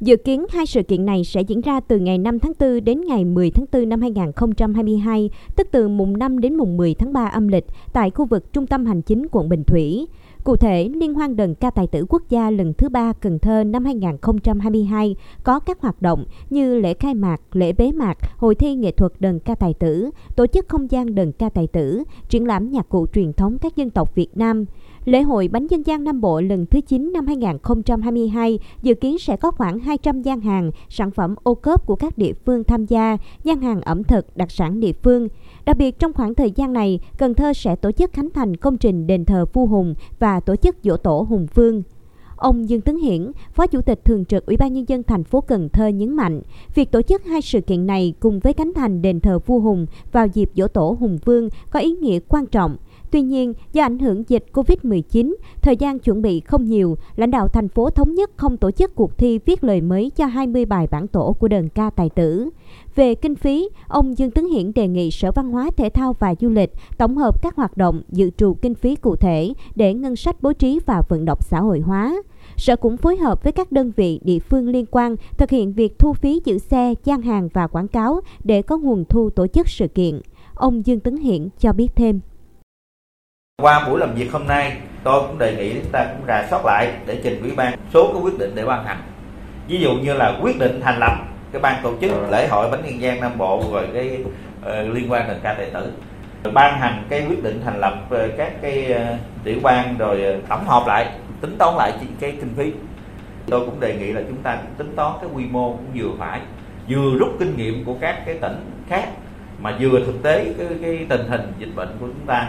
Dự kiến hai sự kiện này sẽ diễn ra từ ngày 5 tháng 4 đến ngày 10 tháng 4 năm 2022, tức từ mùng 5 đến mùng 10 tháng 3 âm lịch tại khu vực trung tâm hành chính quận Bình Thủy. Cụ thể, Liên hoan đờn ca tài tử quốc gia lần thứ ba Cần Thơ năm 2022 có các hoạt động như lễ khai mạc, lễ bế mạc, hội thi nghệ thuật đờn ca tài tử, tổ chức không gian đờn ca tài tử, triển lãm nhạc cụ truyền thống các dân tộc Việt Nam. Lễ hội bánh dân gian Nam Bộ lần thứ 9 năm 2022 dự kiến sẽ có khoảng 200 gian hàng, sản phẩm ô cốp của các địa phương tham gia, gian hàng ẩm thực, đặc sản địa phương. Đặc biệt trong khoảng thời gian này, Cần Thơ sẽ tổ chức khánh thành công trình đền thờ Vua Hùng và tổ chức dỗ tổ Hùng Vương. Ông Dương Tấn Hiển, Phó Chủ tịch Thường trực Ủy ban Nhân dân thành phố Cần Thơ nhấn mạnh, việc tổ chức hai sự kiện này cùng với cánh thành đền thờ vua Hùng vào dịp dỗ tổ Hùng Vương có ý nghĩa quan trọng. Tuy nhiên, do ảnh hưởng dịch COVID-19, thời gian chuẩn bị không nhiều, lãnh đạo thành phố thống nhất không tổ chức cuộc thi viết lời mới cho 20 bài bản tổ của đơn ca tài tử. Về kinh phí, ông Dương Tấn Hiển đề nghị Sở Văn hóa Thể thao và Du lịch tổng hợp các hoạt động dự trù kinh phí cụ thể để ngân sách bố trí và vận động xã hội hóa. Sở cũng phối hợp với các đơn vị địa phương liên quan thực hiện việc thu phí giữ xe, gian hàng và quảng cáo để có nguồn thu tổ chức sự kiện. Ông Dương Tấn Hiển cho biết thêm. Qua buổi làm việc hôm nay, tôi cũng đề nghị chúng ta cũng rà soát lại để trình ủy ban số cái quyết định để ban hành. Ví dụ như là quyết định thành lập cái ban tổ chức lễ hội bánh dân gian Nam Bộ rồi cái uh, liên quan đến ca tài tử. Ban hành cái quyết định thành lập uh, các cái uh, tiểu ban rồi uh, tổng hợp lại tính toán lại cái kinh phí. Tôi cũng đề nghị là chúng ta tính toán cái quy mô cũng vừa phải vừa rút kinh nghiệm của các cái tỉnh khác mà vừa thực tế cái, cái tình hình dịch bệnh của chúng ta.